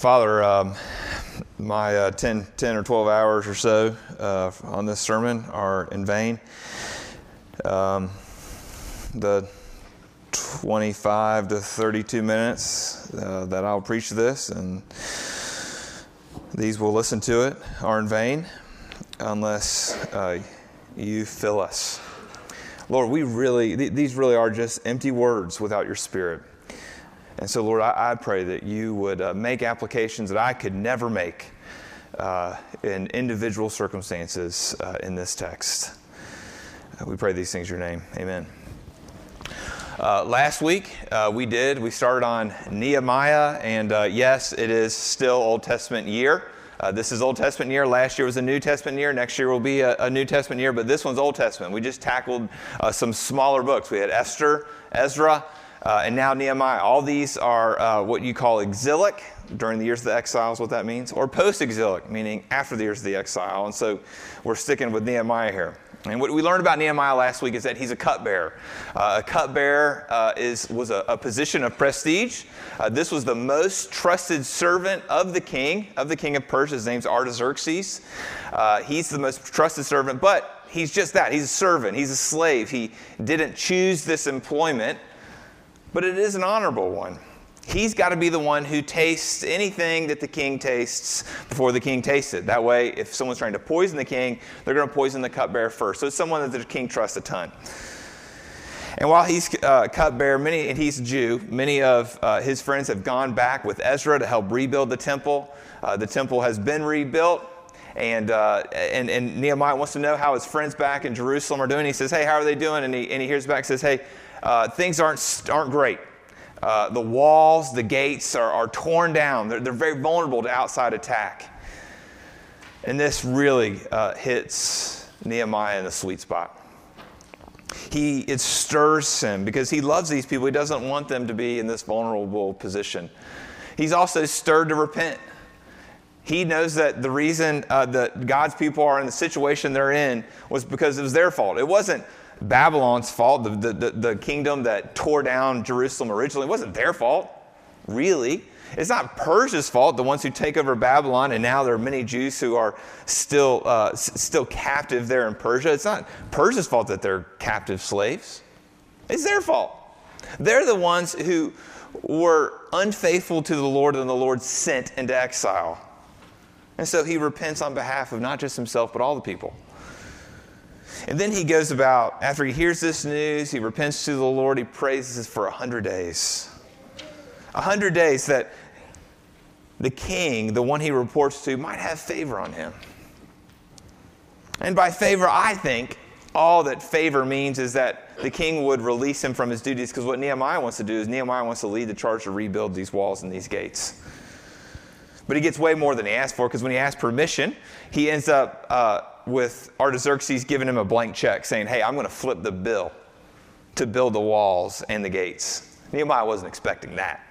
Father, um, my uh, 10, 10 or 12 hours or so uh, on this sermon are in vain. Um, the 25 to 32 minutes uh, that I'll preach this and these will listen to it are in vain unless uh, you fill us. Lord, we really, th- these really are just empty words without your spirit. And so, Lord, I, I pray that you would uh, make applications that I could never make uh, in individual circumstances uh, in this text. Uh, we pray these things in your name. Amen. Uh, last week uh, we did, we started on Nehemiah, and yes, it is still Old Testament year. Uh, this is Old Testament year. Last year was a New Testament year. Next year will be a, a New Testament year, but this one's Old Testament. We just tackled uh, some smaller books. We had Esther, Ezra, uh, and now Nehemiah. All these are uh, what you call exilic during the years of the exile, is what that means, or post exilic, meaning after the years of the exile. And so we're sticking with Nehemiah here. And what we learned about Nehemiah last week is that he's a cupbearer. Uh, a cupbearer uh, is, was a, a, position of prestige. Uh, this was the most trusted servant of the king, of the king of Persia. His name's Artaxerxes. Uh, he's the most trusted servant, but he's just that. He's a servant, he's a slave. He didn't choose this employment but it is an honorable one. He's got to be the one who tastes anything that the king tastes before the king tastes it. That way, if someone's trying to poison the king, they're going to poison the cupbearer first. So it's someone that the king trusts a ton. And while he's uh, cupbearer, many, and he's a Jew, many of uh, his friends have gone back with Ezra to help rebuild the temple. Uh, the temple has been rebuilt. And, uh, and, and Nehemiah wants to know how his friends back in Jerusalem are doing. He says, Hey, how are they doing? And he, and he hears back says, Hey, uh, things aren't, aren't great. Uh, the walls, the gates are, are torn down. They're, they're very vulnerable to outside attack. And this really uh, hits Nehemiah in the sweet spot. He, it stirs him because he loves these people. He doesn't want them to be in this vulnerable position. He's also stirred to repent. He knows that the reason uh, that God's people are in the situation they're in was because it was their fault. It wasn't Babylon's fault, the, the, the, kingdom that tore down Jerusalem originally. It wasn't their fault, really. It's not Persia's fault, the ones who take over Babylon, and now there are many Jews who are still, uh, s- still captive there in Persia. It's not Persia's fault that they're captive slaves, it's their fault. They're the ones who were unfaithful to the Lord, and the Lord sent into exile. And so he repents on behalf of not just himself, but all the people. And then he goes about, after he hears this news, he repents to the Lord, he praises for a hundred days. A hundred days that the king, the one he reports to, might have favor on him. And by favor, I think all that favor means is that the king would release him from his duties because what Nehemiah wants to do is Nehemiah wants to lead the charge to rebuild these walls and these gates. But he gets way more than he asked for because when he asks permission, he ends up uh, with Artaxerxes giving him a blank check saying, Hey, I'm going to flip the bill to build the walls and the gates. Nehemiah wasn't expecting that.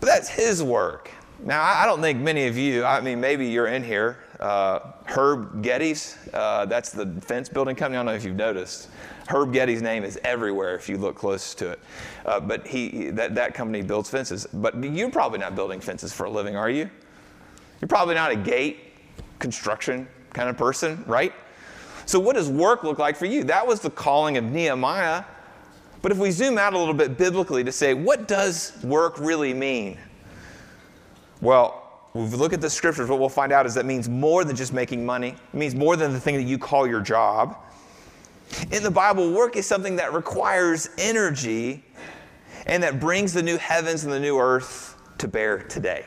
But that's his work. Now, I don't think many of you, I mean, maybe you're in here. Uh, Herb Geddes, uh, that's the fence building company. I don't know if you've noticed. Herb Getty's name is everywhere if you look close to it. Uh, but he, that, that company builds fences. But you're probably not building fences for a living, are you? You're probably not a gate construction kind of person, right? So, what does work look like for you? That was the calling of Nehemiah. But if we zoom out a little bit biblically to say, what does work really mean? Well, if we look at the scriptures, what we'll find out is that means more than just making money. It means more than the thing that you call your job. In the Bible, work is something that requires energy and that brings the new heavens and the new earth to bear today.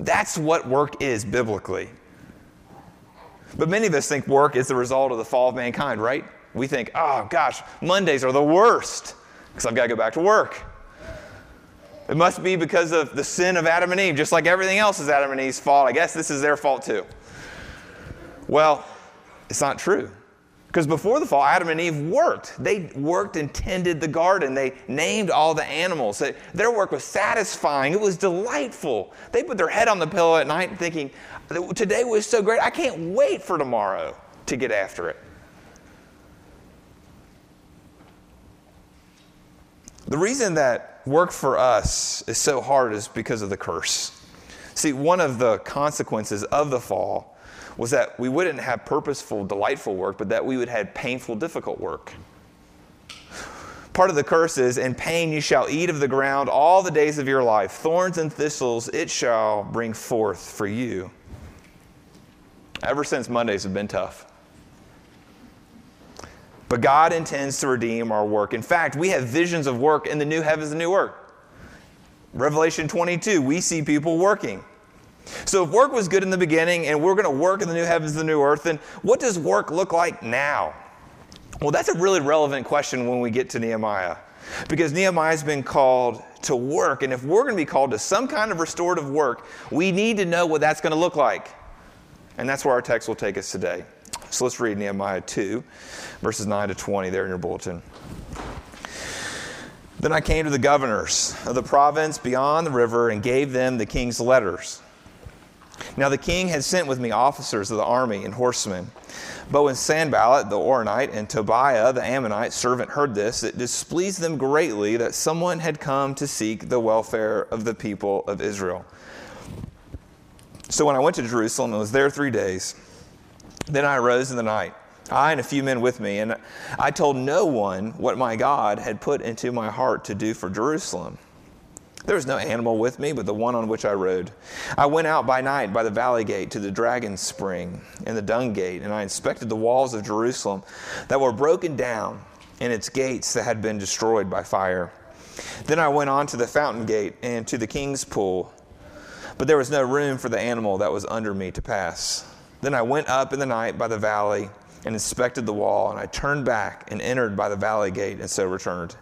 That's what work is biblically. But many of us think work is the result of the fall of mankind, right? We think, oh gosh, Mondays are the worst because I've got to go back to work. It must be because of the sin of Adam and Eve, just like everything else is Adam and Eve's fault. I guess this is their fault too. Well, it's not true. Because before the fall, Adam and Eve worked. They worked and tended the garden. They named all the animals. Their work was satisfying. It was delightful. They put their head on the pillow at night thinking, Today was so great. I can't wait for tomorrow to get after it. The reason that work for us is so hard is because of the curse. See, one of the consequences of the fall was that we wouldn't have purposeful, delightful work, but that we would have painful, difficult work. Part of the curse is, In pain you shall eat of the ground all the days of your life. Thorns and thistles it shall bring forth for you. Ever since Mondays have been tough. But God intends to redeem our work. In fact, we have visions of work in the new heavens and new earth. Revelation 22, we see people working. So if work was good in the beginning and we're going to work in the new heavens and the new earth, then what does work look like now? Well, that's a really relevant question when we get to Nehemiah. Because Nehemiah's been called to work, and if we're going to be called to some kind of restorative work, we need to know what that's going to look like. And that's where our text will take us today. So let's read Nehemiah 2, verses 9 to 20 there in your bulletin. Then I came to the governors of the province beyond the river and gave them the king's letters. Now the king had sent with me officers of the army and horsemen. But when Sanballat the Horonite and Tobiah the Ammonite servant heard this, it displeased them greatly that someone had come to seek the welfare of the people of Israel. So when I went to Jerusalem and was there three days, then I arose in the night, I and a few men with me, and I told no one what my God had put into my heart to do for Jerusalem. There was no animal with me but the one on which I rode. I went out by night by the valley gate to the dragon spring and the dung gate, and I inspected the walls of Jerusalem that were broken down and its gates that had been destroyed by fire. Then I went on to the fountain gate and to the king's pool, but there was no room for the animal that was under me to pass. Then I went up in the night by the valley and inspected the wall, and I turned back and entered by the valley gate, and so returned.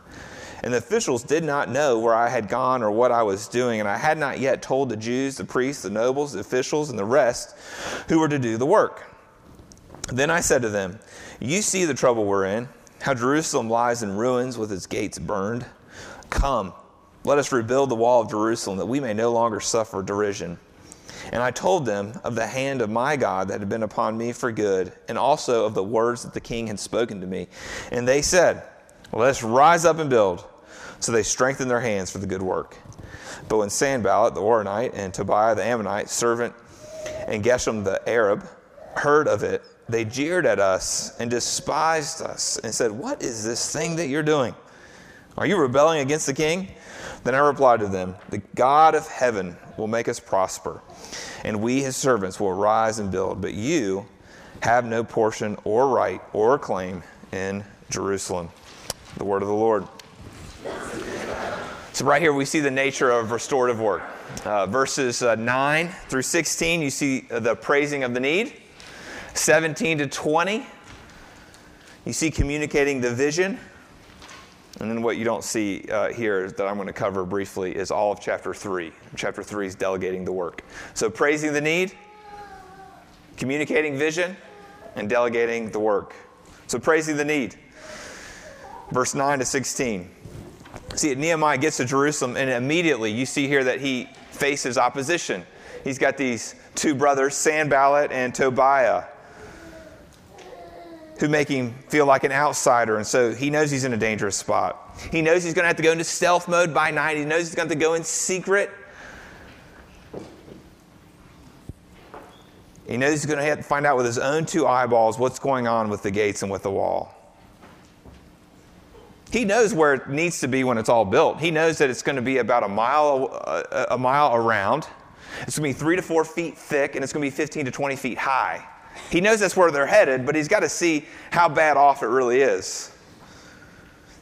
And the officials did not know where I had gone or what I was doing, and I had not yet told the Jews, the priests, the nobles, the officials, and the rest who were to do the work. Then I said to them, You see the trouble we're in, how Jerusalem lies in ruins with its gates burned. Come, let us rebuild the wall of Jerusalem that we may no longer suffer derision. And I told them of the hand of my God that had been upon me for good, and also of the words that the king had spoken to me. And they said, Let us rise up and build. So they strengthened their hands for the good work. But when Sanballat the Horonite and Tobiah the Ammonite servant and Geshem the Arab heard of it, they jeered at us and despised us and said, What is this thing that you're doing? Are you rebelling against the king? Then I replied to them, The God of heaven will make us prosper, and we, his servants, will rise and build. But you have no portion or right or claim in Jerusalem. The word of the Lord. So, right here, we see the nature of restorative work. Uh, verses uh, 9 through 16, you see the praising of the need. 17 to 20, you see communicating the vision. And then what you don't see uh, here that I'm going to cover briefly is all of chapter 3. Chapter 3 is delegating the work. So praising the need, communicating vision, and delegating the work. So praising the need. Verse 9 to 16. See, Nehemiah gets to Jerusalem, and immediately you see here that he faces opposition. He's got these two brothers, Sanballat and Tobiah who make him feel like an outsider. And so he knows he's in a dangerous spot. He knows he's going to have to go into stealth mode by night. He knows he's going to have to go in secret. He knows he's going to have to find out with his own two eyeballs what's going on with the gates and with the wall. He knows where it needs to be when it's all built. He knows that it's going to be about a mile, a, a mile around. It's going to be three to four feet thick, and it's going to be 15 to 20 feet high. He knows that's where they're headed, but he's got to see how bad off it really is.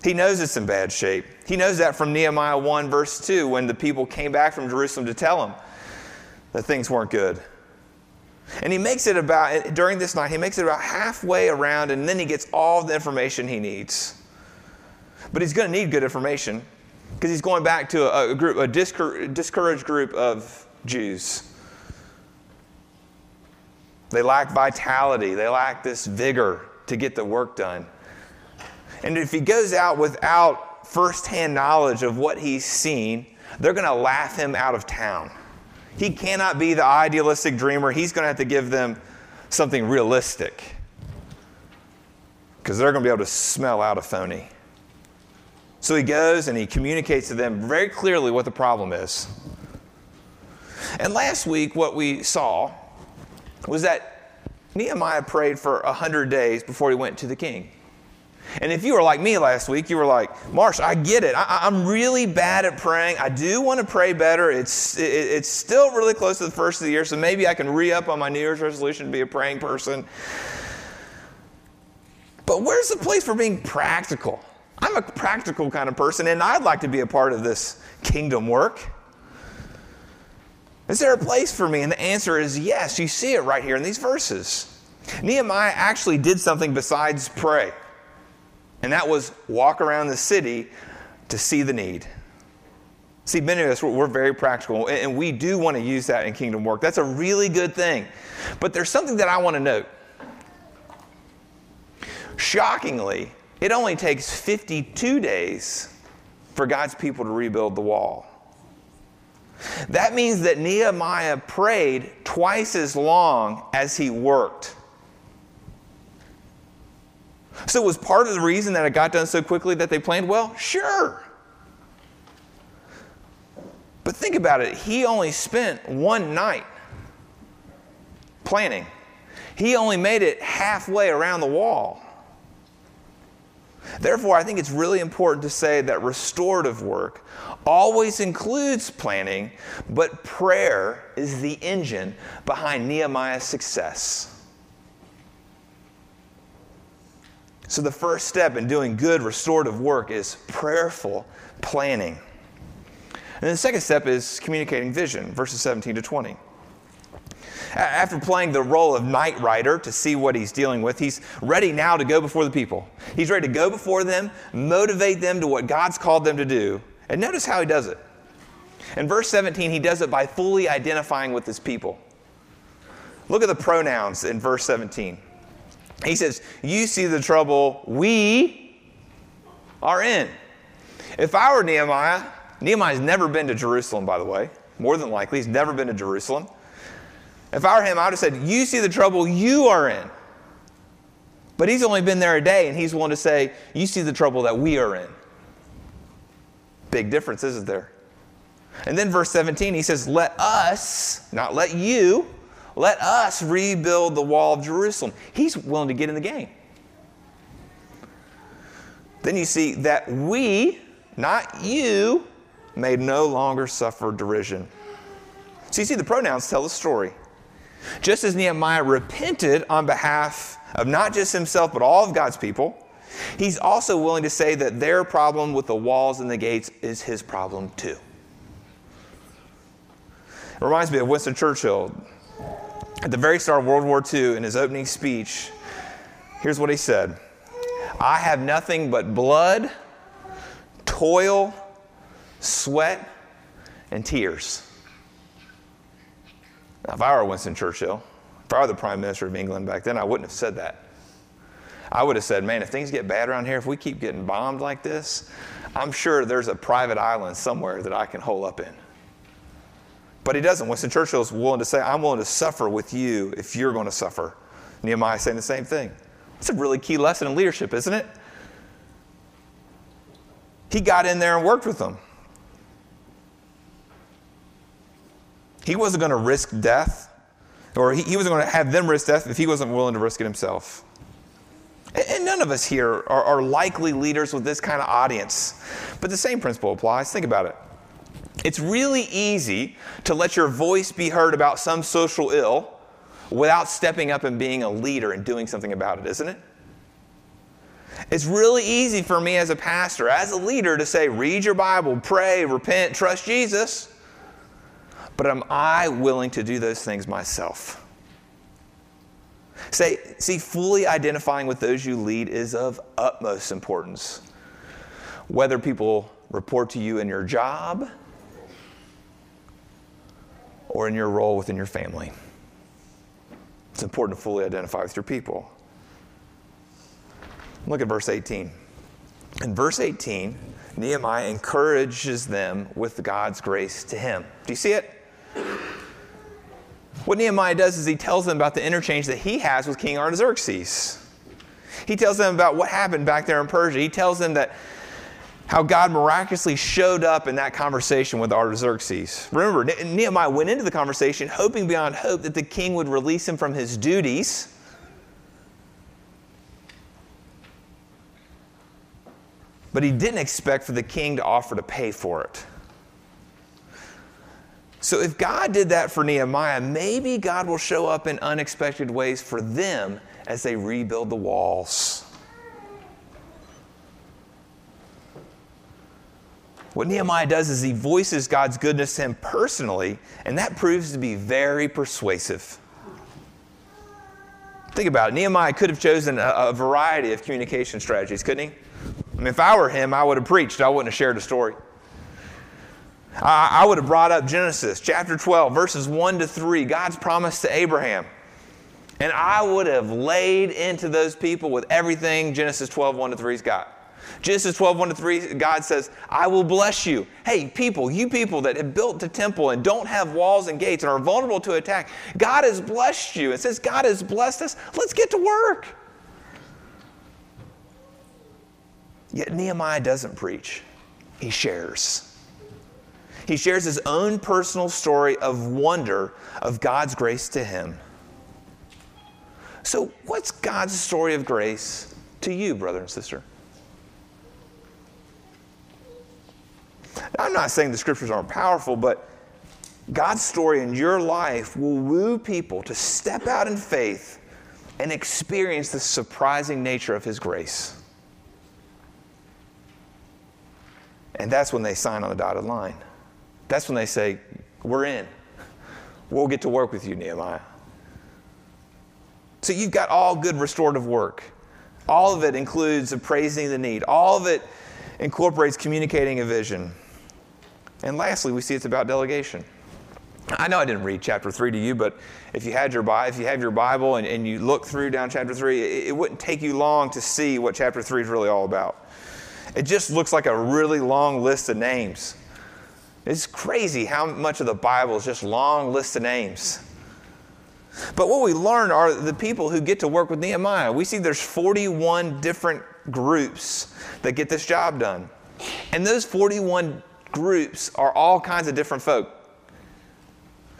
He knows it's in bad shape. He knows that from Nehemiah 1, verse 2, when the people came back from Jerusalem to tell him that things weren't good. And he makes it about, during this night, he makes it about halfway around, and then he gets all the information he needs. But he's going to need good information because he's going back to a, a group, a discouraged group of Jews. They lack vitality, they lack this vigor to get the work done. And if he goes out without firsthand knowledge of what he's seen, they're going to laugh him out of town. He cannot be the idealistic dreamer. He's going to have to give them something realistic because they're going to be able to smell out a phony. So he goes and he communicates to them very clearly what the problem is. And last week, what we saw was that Nehemiah prayed for 100 days before he went to the king. And if you were like me last week, you were like, Marsh, I get it. I, am really bad at praying. I do want to pray better. It's, it, it's still really close to the first of the year, so maybe I can re up on my New Year's resolution to be a praying person. But where's the place for being practical? I'm a practical kind of person, and I'd like to be a part of this kingdom work. Is there a place for me? And the answer is yes. You see it right here in these verses. Nehemiah actually did something besides pray, and that was walk around the city to see the need. See, many of us, we're very practical, and we do want to use that in kingdom work. That's a really good thing. But there's something that I want to note. Shockingly, it only takes 52 days for God's people to rebuild the wall. That means that Nehemiah prayed twice as long as he worked. So, it was part of the reason that it got done so quickly that they planned? Well, sure. But think about it. He only spent one night planning, he only made it halfway around the wall. Therefore, I think it's really important to say that restorative work always includes planning, but prayer is the engine behind Nehemiah's success. So, the first step in doing good restorative work is prayerful planning. And the second step is communicating vision, verses 17 to 20. After playing the role of night rider to see what he's dealing with, he's ready now to go before the people. He's ready to go before them, motivate them to what God's called them to do. And notice how he does it. In verse 17, he does it by fully identifying with his people. Look at the pronouns in verse 17. He says, You see the trouble we are in. If I were Nehemiah, Nehemiah's never been to Jerusalem, by the way. More than likely, he's never been to Jerusalem. If I were him, I would have said, You see the trouble you are in. But he's only been there a day, and he's willing to say, You see the trouble that we are in. Big difference, isn't there? And then verse 17, he says, Let us, not let you, let us rebuild the wall of Jerusalem. He's willing to get in the game. Then you see that we, not you, may no longer suffer derision. So you see, the pronouns tell the story. Just as Nehemiah repented on behalf of not just himself, but all of God's people, he's also willing to say that their problem with the walls and the gates is his problem too. It reminds me of Winston Churchill. At the very start of World War II, in his opening speech, here's what he said I have nothing but blood, toil, sweat, and tears. Now, if I were Winston Churchill, if I were the Prime Minister of England back then, I wouldn't have said that. I would have said, man, if things get bad around here, if we keep getting bombed like this, I'm sure there's a private island somewhere that I can hole up in. But he doesn't. Winston Churchill is willing to say, I'm willing to suffer with you if you're going to suffer. Nehemiah saying the same thing. It's a really key lesson in leadership, isn't it? He got in there and worked with them. He wasn't going to risk death, or he, he wasn't going to have them risk death if he wasn't willing to risk it himself. And, and none of us here are, are likely leaders with this kind of audience. But the same principle applies. Think about it. It's really easy to let your voice be heard about some social ill without stepping up and being a leader and doing something about it, isn't it? It's really easy for me as a pastor, as a leader, to say, read your Bible, pray, repent, trust Jesus. But am I willing to do those things myself? Say, see, fully identifying with those you lead is of utmost importance. Whether people report to you in your job or in your role within your family, it's important to fully identify with your people. Look at verse 18. In verse 18, Nehemiah encourages them with God's grace to him. Do you see it? What Nehemiah does is he tells them about the interchange that he has with King Artaxerxes. He tells them about what happened back there in Persia. He tells them that how God miraculously showed up in that conversation with Artaxerxes. Remember, Nehemiah went into the conversation hoping beyond hope that the king would release him from his duties. But he didn't expect for the king to offer to pay for it. So, if God did that for Nehemiah, maybe God will show up in unexpected ways for them as they rebuild the walls. What Nehemiah does is he voices God's goodness to him personally, and that proves to be very persuasive. Think about it. Nehemiah could have chosen a, a variety of communication strategies, couldn't he? I mean, if I were him, I would have preached. I wouldn't have shared a story. I, I would have brought up Genesis chapter 12, verses 1 to 3, God's promise to Abraham. And I would have laid into those people with everything Genesis 12, 1 to 3's got. Genesis 12, 1 to 3, God says, I will bless you. Hey, people, you people that have built the temple and don't have walls and gates and are vulnerable to attack, God has blessed you. It says, God has blessed us. Let's get to work. Yet Nehemiah doesn't preach, he shares. He shares his own personal story of wonder of God's grace to him. So, what's God's story of grace to you, brother and sister? I'm not saying the scriptures aren't powerful, but God's story in your life will woo people to step out in faith and experience the surprising nature of His grace. And that's when they sign on the dotted line. That's when they say, We're in. We'll get to work with you, Nehemiah. So you've got all good restorative work. All of it includes appraising the need, all of it incorporates communicating a vision. And lastly, we see it's about delegation. I know I didn't read chapter 3 to you, but if you had your if you have your Bible and, and you look through down chapter 3, it, it wouldn't take you long to see what chapter 3 is really all about. It just looks like a really long list of names. It's crazy how much of the Bible is just long lists of names. But what we learn are the people who get to work with Nehemiah. We see there's 41 different groups that get this job done. And those 41 groups are all kinds of different folk.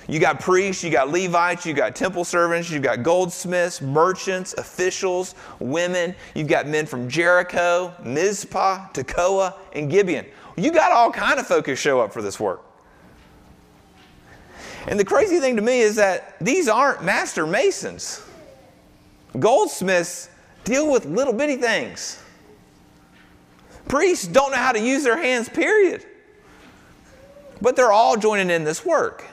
You got priests, you got Levites, you got temple servants, you got goldsmiths, merchants, officials, women. You've got men from Jericho, Mizpah, Tekoa, and Gibeon. You got all kind of folks show up for this work. And the crazy thing to me is that these aren't master masons. Goldsmiths deal with little bitty things. Priests don't know how to use their hands, period. But they're all joining in this work.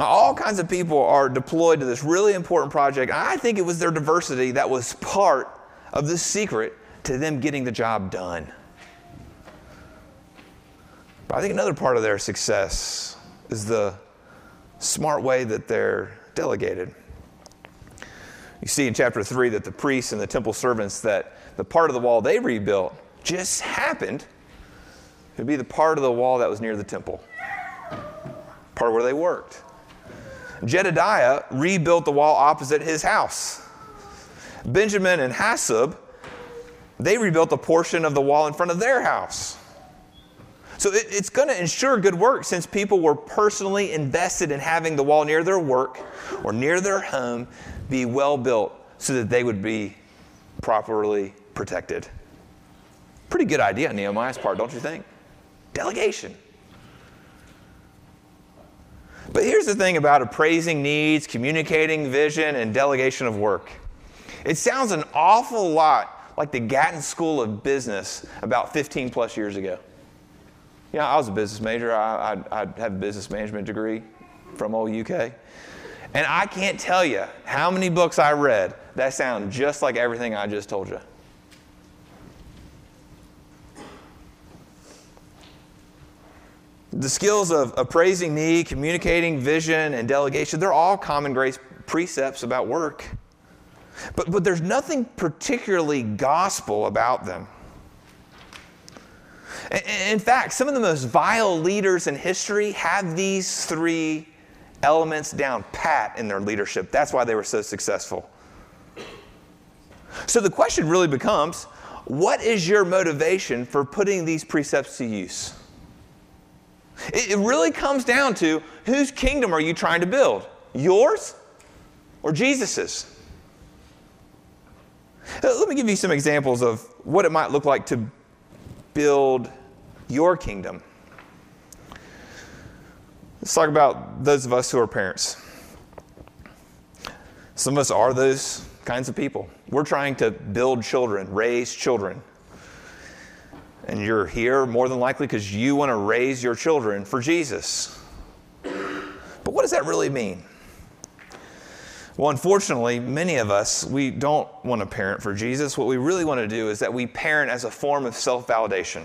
Now, all kinds of people are deployed to this really important project. I think it was their diversity that was part of the secret to them getting the job done. But I think another part of their success is the smart way that they're delegated. You see in chapter 3 that the priests and the temple servants, that the part of the wall they rebuilt just happened to be the part of the wall that was near the temple, part where they worked. Jedediah rebuilt the wall opposite his house. Benjamin and Hasshub they rebuilt a portion of the wall in front of their house. So it, it's going to ensure good work since people were personally invested in having the wall near their work or near their home be well built so that they would be properly protected. Pretty good idea on Nehemiah's part, don't you think? Delegation. But here's the thing about appraising needs, communicating vision, and delegation of work. It sounds an awful lot like the Gatton School of Business about 15 plus years ago. Yeah, I was a business major. I, I, I have a business management degree from old UK. And I can't tell you how many books I read that sound just like everything I just told you. The skills of appraising need, communicating vision, and delegation, they're all common grace precepts about work. But, but there's nothing particularly gospel about them. In fact, some of the most vile leaders in history have these three elements down pat in their leadership. That's why they were so successful. So the question really becomes what is your motivation for putting these precepts to use? It, really comes down to whose kingdom are you trying to build? Yours or Jesus's? Uh, let me give you some examples of what it might look like to build your kingdom. Let's talk about those of us who are parents. Some of us are those kinds of people. We're trying to build children, raise children. And you're here more than likely because you want to raise your children for Jesus. But what does that really mean? Well, unfortunately, many of us, we don't want to parent for Jesus. What we really want to do is that we parent as a form of self validation.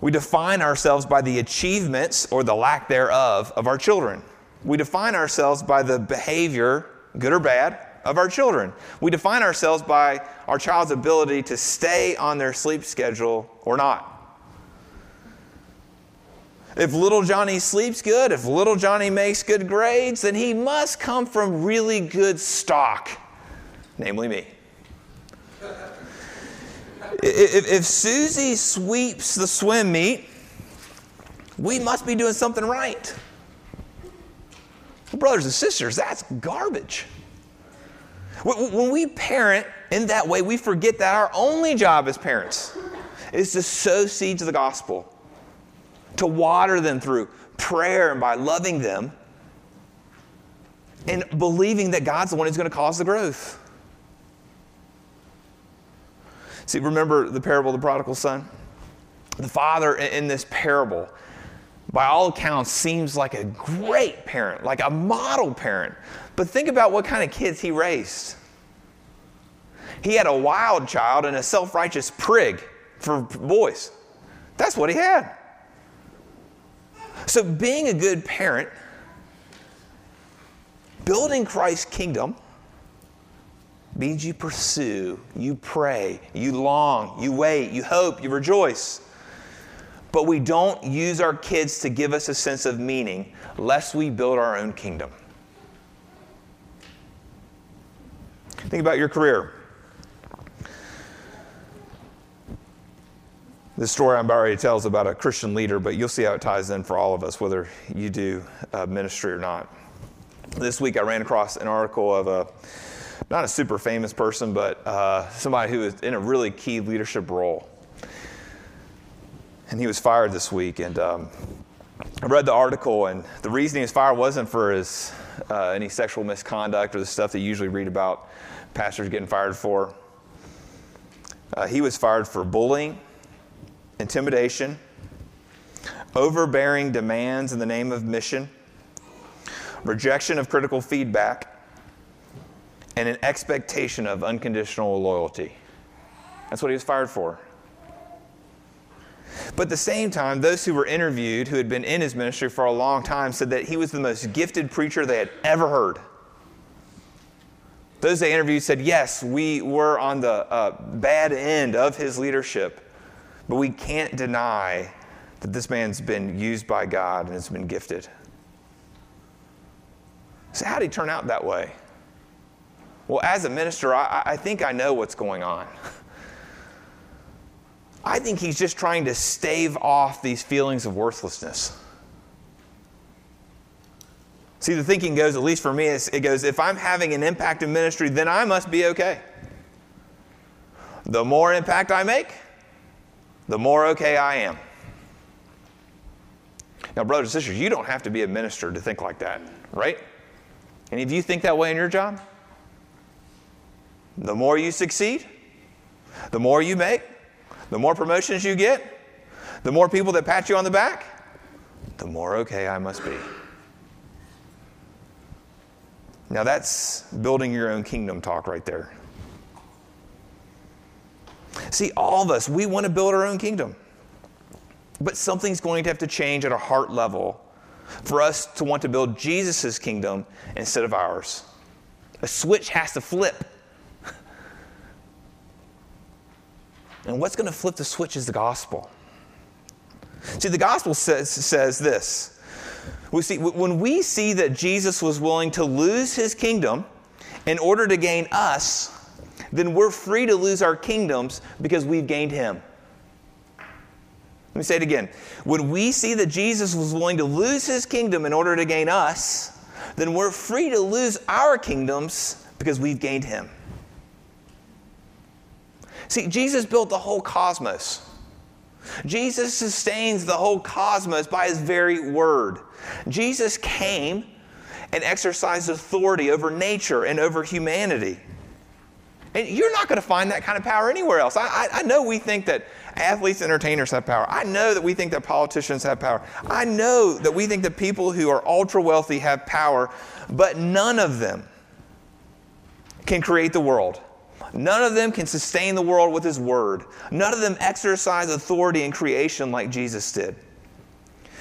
We define ourselves by the achievements or the lack thereof of our children. We define ourselves by the behavior, good or bad, of our children. We define ourselves by our child's ability to stay on their sleep schedule or not. If little Johnny sleeps good, if little Johnny makes good grades, then he must come from really good stock, namely me. If, if Susie sweeps the swim meet, we must be doing something right. Brothers and sisters, that's garbage. When we parent in that way, we forget that our only job as parents is to sow seeds of the gospel to water them through prayer and by loving them and believing that God's the one who's going to cause the growth. See, remember the parable of the prodigal son? The father in this parable, by all accounts, seems like a great parent, like a model parent. But think about what kind of kids he raised. He had a wild child and a self righteous prig for boys. That's what he had. So, being a good parent, building Christ's kingdom, means you pursue, you pray, you long, you wait, you hope, you rejoice. But we don't use our kids to give us a sense of meaning lest we build our own kingdom. Think about your career. This story I'm about to tell is about a Christian leader, but you'll see how it ties in for all of us, whether you do uh, ministry or not. This week I ran across an article of a not a super famous person, but uh, somebody who is in a really key leadership role. And he was fired this week. And um, I read the article, and the reason he was fired wasn't for his uh, any sexual misconduct or the stuff that you usually read about pastors getting fired for. Uh, he was fired for bullying intimidation, overbearing demands in the name of mission, rejection of critical feedback, and an expectation of unconditional loyalty. That's what he was fired for. But at the same time, those who were interviewed, who had been in his ministry for a long time, said that he was the most gifted preacher they had ever heard. Those they interviewed said, Yes, we were on the uh, bad end of his leadership. But we can't deny that this man's been used by God and has been gifted. So, how did he turn out that way? Well, as a minister, I, I think I know what's going on. I think he's just trying to stave off these feelings of worthlessness. See, the thinking goes, at least for me, it goes, if I'm having an impact in ministry, then I must be okay. The more impact I make, the more okay I am. Now, brothers and sisters, you don't have to be a minister to think like that, right? Any of you think that way in your job? The more you succeed, the more you make, the more promotions you get, the more people that pat you on the back, the more okay I must be. Now, that's building your own kingdom talk right there. See, all of us, we want to build our own kingdom. But something's going to have to change at a heart level for us to want to build Jesus' kingdom instead of ours. A switch has to flip. And what's going to flip the switch is the gospel. See, the gospel says, says this. We see, when we see that Jesus was willing to lose his kingdom in order to gain us, then we're free to lose our kingdoms because we've gained him. Let me say it again. When we see that Jesus was willing to lose his kingdom in order to gain us, then we're free to lose our kingdoms because we've gained him. See, Jesus built the whole cosmos. Jesus sustains the whole cosmos by his very word. Jesus came and exercised authority over nature and over humanity. And you're not going to find that kind of power anywhere else. I, I, I, know we think that athletes, and entertainers have power. I know that we think that politicians have power. I know that we think that people who are ultra wealthy have power, but none of them can create the world. None of them can sustain the world with his word. None of them exercise authority in creation like Jesus did.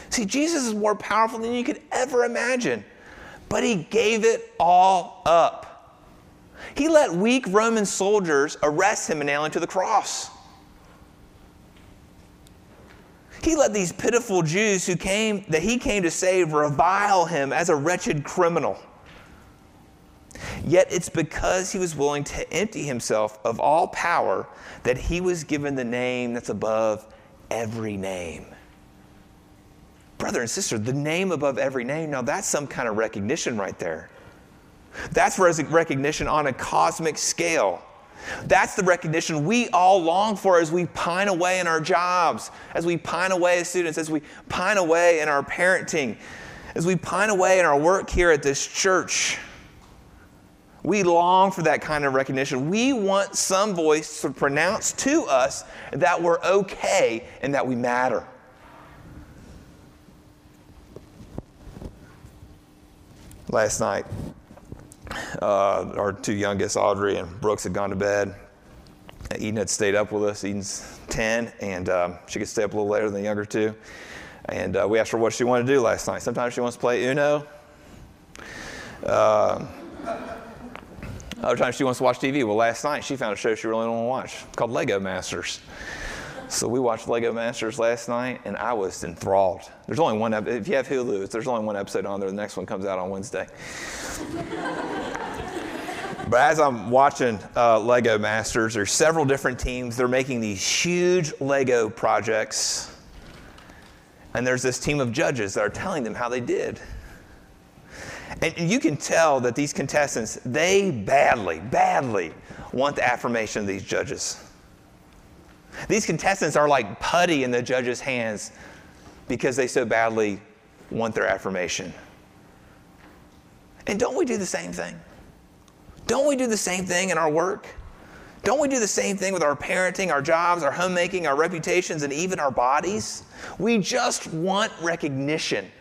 See, Jesus is more powerful than you could ever imagine, but he gave it all up. He let weak Roman soldiers arrest him and nail him to the cross. He let these pitiful Jews who came that he came to save revile him as a wretched criminal. Yet it's because he was willing to empty himself of all power that he was given the name that's above every name. Brother and sister, the name above every name, now that's some kind of recognition right there. That's recognition on a cosmic scale. That's the recognition we all long for as we pine away in our jobs, as we pine away as students, as we pine away in our parenting, as we pine away in our work here at this church. We long for that kind of recognition. We want some voice to pronounce to us that we're okay and that we matter. Last night, uh, our two youngest, Audrey and Brooks, had gone to bed. Eden had stayed up with us. Eden's 10, and um, she could stay up a little later than the younger two. And uh, we asked her what she wanted to do last night. Sometimes she wants to play Uno. Uh, other times she wants to watch TV. Well, last night she found a show she really don't want to watch called Lego Masters. So we watched Lego Masters last night, and I was enthralled. There's only one. If you have Hulu, there's only one episode on there. The next one comes out on Wednesday. but as I'm watching uh, Lego Masters, there's several different teams. They're making these huge Lego projects, and there's this team of judges that are telling them how they did. And you can tell that these contestants, they badly, badly want the affirmation of these judges. These contestants are like putty in the judge's hands because they so badly want their affirmation. And don't we do the same thing? Don't we do the same thing in our work? Don't we do the same thing with our parenting, our jobs, our homemaking, our reputations, and even our bodies? We just want recognition.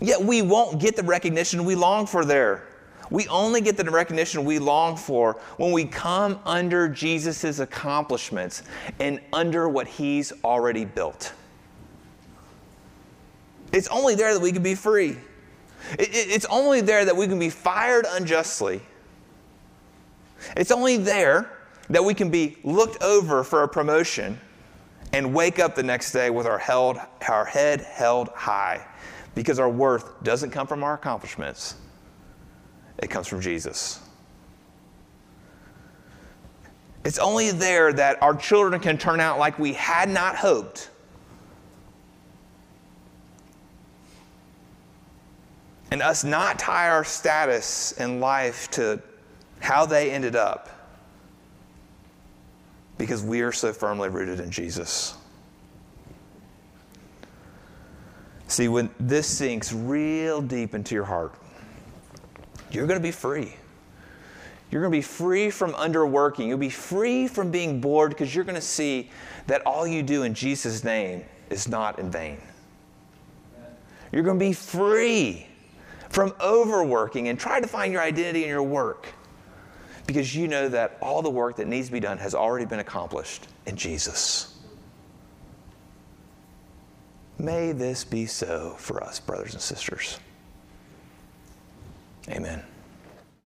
Yet we won't get the recognition we long for there. We only get the recognition we long for when we come under Jesus' accomplishments and under what he's already built. It's only there that we can be free. It's only there that we can be fired unjustly. It's only there that we can be looked over for a promotion and wake up the next day with our, held, our head held high because our worth doesn't come from our accomplishments, it comes from Jesus. It's only there that our children can turn out like we had not hoped. And us not tie our status in life to how they ended up because we are so firmly rooted in Jesus. See, when this sinks real deep into your heart, you're going to be free. You're going to be free from underworking. You'll be free from being bored because you're going to see that all you do in Jesus' name is not in vain. You're going to be free from overworking and try to find your identity in your work because you know that all the work that needs to be done has already been accomplished in Jesus. May this be so for us, brothers and sisters. Amen.